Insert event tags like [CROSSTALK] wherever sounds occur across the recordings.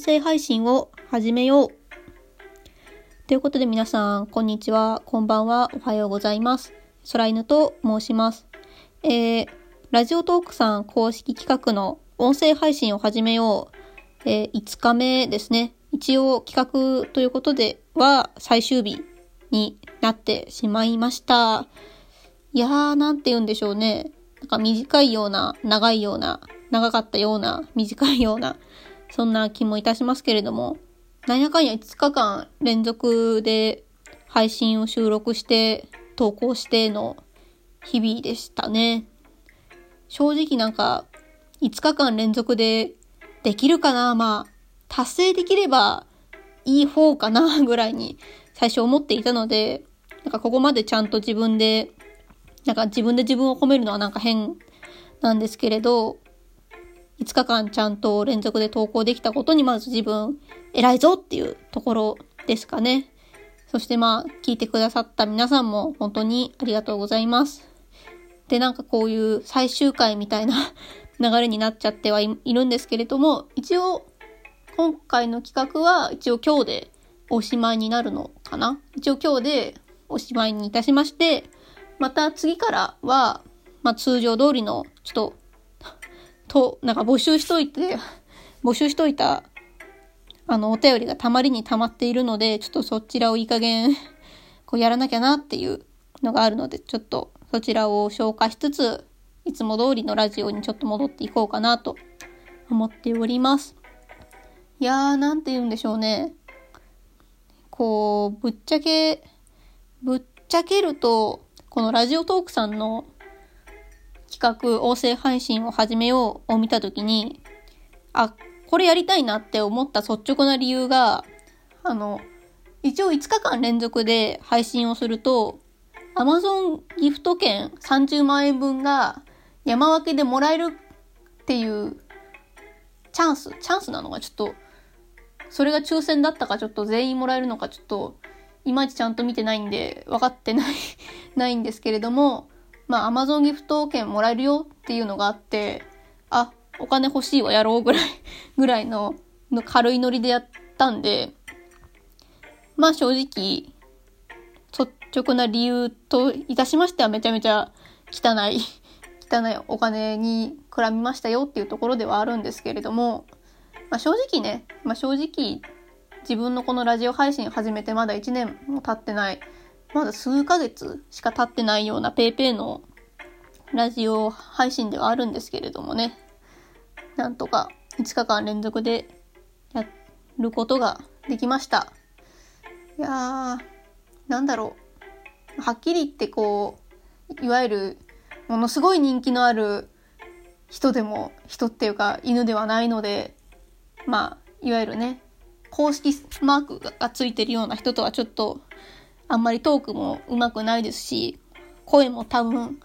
声配信を始めよう。ということで皆さん、こんにちは、こんばんは、おはようございます。空犬と申します。えー、ラジオトークさん公式企画の音声配信を始めよう。えー、5日目ですね。一応企画ということでは最終日になってしまいました。いやー、なんて言うんでしょうね。なんか短いような、長いような、長かったような、短いような、そんな気もいたしますけれども、なんやかんや5日間連続で配信を収録して投稿しての日々でしたね。正直なんか5日間連続でできるかな？まあ達成できればいい方かな？[LAUGHS] ぐらいに最初思っていたので、なんかここまでちゃんと自分で、なんか自分で自分を褒めるのはなんか変なんですけれど、5日間ちゃんと連続で投稿できたことにまず自分偉いぞっていうところですかね。そしてまあ聞いてくださった皆さんも本当にありがとうございます。でなんかこういう最終回みたいな [LAUGHS] 流れになっちゃってはいるんですけれども、一応今回の企画は一応今日でおしまいになるのかな？一応今日でおしまいにいたしまして、また次からは、まあ通常通りのちょっとと、なんか募集しといて、募集しといた、あの、お便りがたまりにたまっているので、ちょっとそちらをいい加減、こうやらなきゃなっていうのがあるので、ちょっとそちらを消化しつつ、いつも通りのラジオにちょっと戻っていこうかなと思っております。いやー、なんて言うんでしょうね。こう、ぶっちゃけ、ぶっちゃけると、このラジオトークさんの企画、音声配信を始めようを見たときに、あ、これやりたいなって思った率直な理由が、あの、一応5日間連続で配信をすると、Amazon ギフト券30万円分が山分けでもらえるっていうチャンス、チャンスなのがちょっと、それが抽選だったかちょっと全員もらえるのかちょっと、いまいちちゃんと見てないんで、分かってないないんですけれども、まあ、アマゾンギフト券もらえるよっていうのがあって、あ、お金欲しいわやろうぐらい [LAUGHS] ぐらいの、の軽いノリでやったんで、まあ正直、率直な理由といたしましてはめちゃめちゃ汚い、[LAUGHS] 汚いお金にくらみましたよっていうところではあるんですけれども、まあ正直ね、まあ正直自分のこのラジオ配信始めてまだ1年も経ってない。まだ数ヶ月しか経ってないような PayPay のラジオ配信ではあるんですけれどもね、なんとか5日間連続でやることができました。いやー、なんだろう。はっきり言ってこう、いわゆるものすごい人気のある人でも、人っていうか犬ではないので、まあ、いわゆるね、公式マークがついてるような人とはちょっとあんまりトークも上手くないですし、声も多分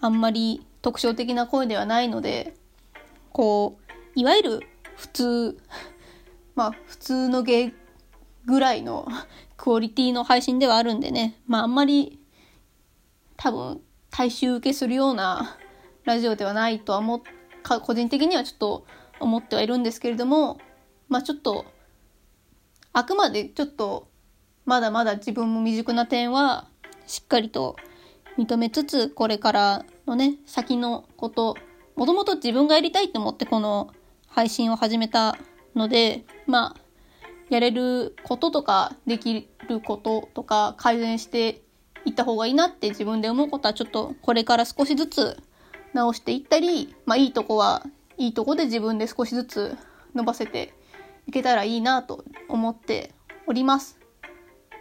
あんまり特徴的な声ではないので、こう、いわゆる普通、[LAUGHS] まあ普通の芸ぐらいの [LAUGHS] クオリティの配信ではあるんでね、まああんまり多分大衆受けするような [LAUGHS] ラジオではないとは思っ、個人的にはちょっと思ってはいるんですけれども、まあちょっと、あくまでちょっとまだまだ自分も未熟な点はしっかりと認めつつ、これからのね、先のこと、もともと自分がやりたいと思ってこの配信を始めたので、まあ、やれることとか、できることとか、改善していった方がいいなって自分で思うことはちょっとこれから少しずつ直していったり、まあいいとこはいいとこで自分で少しずつ伸ばせていけたらいいなと思っております。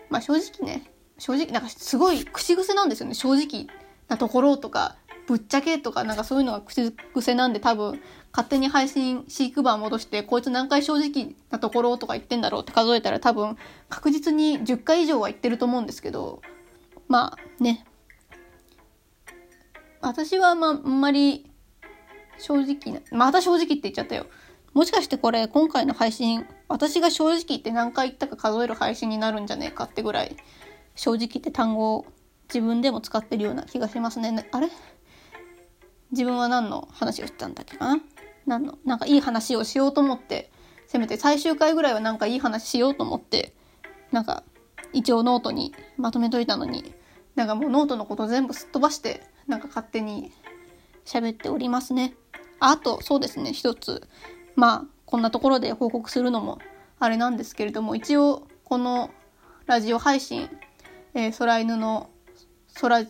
まあ正直ね、正直なんかすごい口癖なんですよね。正直なところとか、ぶっちゃけとかなんかそういうのが口癖なんで多分勝手に配信飼育版戻してこいつ何回正直なところとか言ってんだろうって数えたら多分確実に10回以上は言ってると思うんですけど、まあね。私はまああんまり正直な、また正直って言っちゃったよ。もしかしてこれ今回の配信私が正直言って何回言ったか数える配信になるんじゃねえかってぐらい、正直言って単語を自分でも使ってるような気がしますね。あれ？自分は何の話をしてたんだっけかな？何の、なんかいい話をしようと思ってせめて最終回ぐらいはなんかいい話しようと思って、なんか一応ノートにまとめといたのに、なんかもうノートのこと全部すっ飛ばして、なんか勝手に喋っておりますね。あと、そうですね、一つ。まあ、こんなところで報告するのもあれなんですけれども、一応、このラジオ配信、えー、空犬の、空、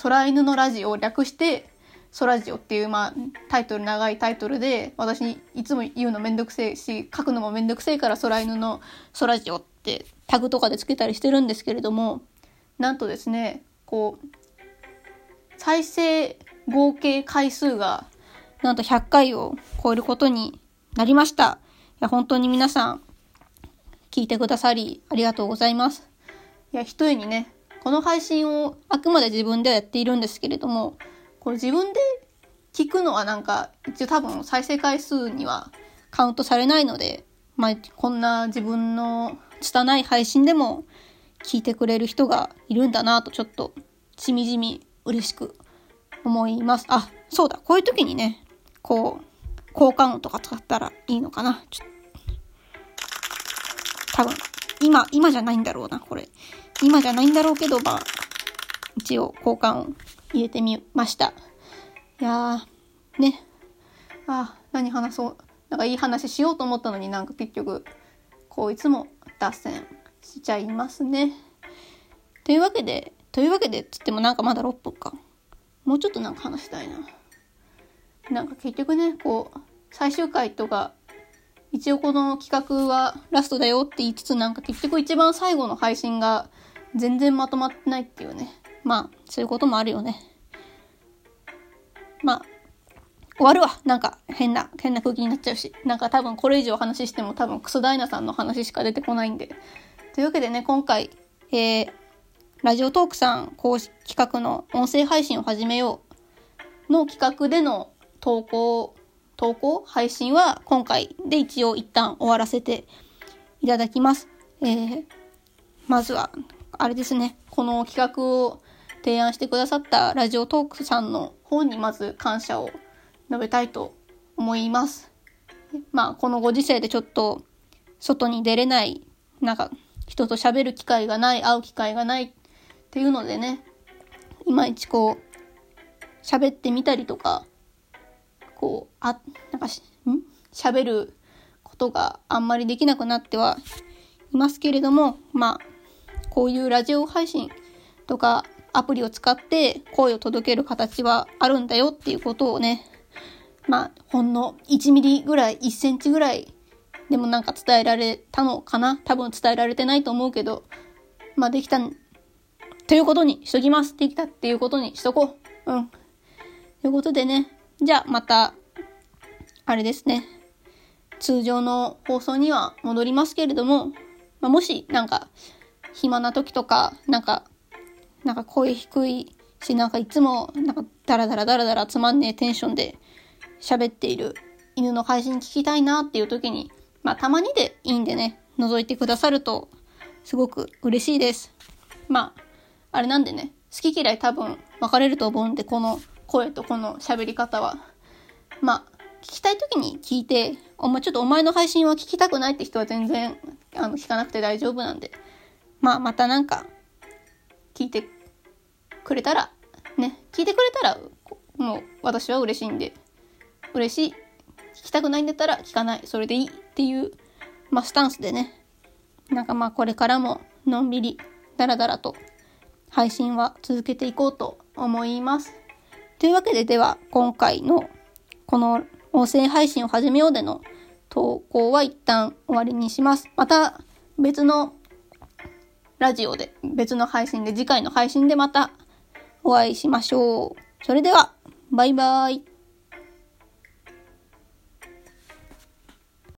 空犬のラジオを略して、ソラジオっていう、まあ、タイトル、長いタイトルで、私いつも言うのめんどくせえし、書くのもめんどくせえから空犬のソラジオってタグとかでつけたりしてるんですけれども、なんとですね、こう、再生合計回数が、なんと100回を超えることになりました。いや、本当に皆さん、聞いてくださり、ありがとうございます。いや、ひとえにね、この配信をあくまで自分ではやっているんですけれども、これ自分で聞くのはなんか、一応多分再生回数にはカウントされないので、まあ、こんな自分の拙い配信でも聞いてくれる人がいるんだなとちょっとしみじみ嬉しく思います。あ、そうだ、こういう時にね、こう、効果音とか使ったらいいのかな？ちょ多分、今、今じゃないんだろうな、これ。今じゃないんだろうけど、まあ、一応効果音入れてみました。いやー、ね。あ、何話そう。なんかいい話しようと思ったのになんか結局、こういつも脱線しちゃいますね。というわけで、というわけでつってもなんかまだ6分か。もうちょっとなんか話したいな。なんか結局ね、こう、最終回とか、一応この企画はラストだよって言いつつなんか結局一番最後の配信が全然まとまってないっていうね。まあ、そういうこともあるよね。まあ、終わるわ。なんか変な、変な空気になっちゃうし。なんか多分これ以上話しても多分クソダイナさんの話しか出てこないんで。というわけでね、今回、えー、ラジオトークさん公式企画の音声配信を始めようの企画での投稿、投稿配信は今回で一応一旦終わらせていただきます。えー、まずは、あれですね、この企画を提案してくださったラジオトークさんの方にまず感謝を述べたいと思います。まあ、このご時世でちょっと外に出れない、なんか人と喋る機会がない、会う機会がないっていうのでね、いまいちこう、喋ってみたりとか、あ、なんかし、ん？喋ることがあんまりできなくなってはいますけれども、まあ、こういうラジオ配信とかアプリを使って声を届ける形はあるんだよっていうことをね、まあ、ほんの1ミリぐらい、1センチぐらいでもなんか伝えられたのかな？多分伝えられてないと思うけど、まあできた、ということにしときます。できたっていうことにしとこう。うん。ということでね、じゃあまた、あれですね。通常の放送には戻りますけれども、まあ、もしなんか暇な時とか、なんかなんか声低いし、なんかいつも、なんかダラダラダラダラつまんねえテンションで喋っている犬の配信聞きたいなっていう時に、まあたまにでいいんでね、覗いてくださるとすごく嬉しいです。まあ、あれなんでね、好き嫌い多分分かれると思うんで、この声とこの喋り方は。まあ、聞きたい時に聞いて、お前ちょっとお前の配信は聞きたくないって人は全然あの聞かなくて大丈夫なんで。まあまたなんか聞いてくれたら、ね、聞いてくれたら、もう私は嬉しいんで、嬉しい。聞きたくないんだったら聞かない。それでいいっていう、まあ、スタンスでね、なんかまあこれからものんびり、だらだらと配信は続けていこうと思います。というわけででは今回のこの音声配信を始めようでの投稿は一旦終わりにします。また別のラジオで、別の配信で、次回の配信でまたお会いしましょう。それでは、バイバイ。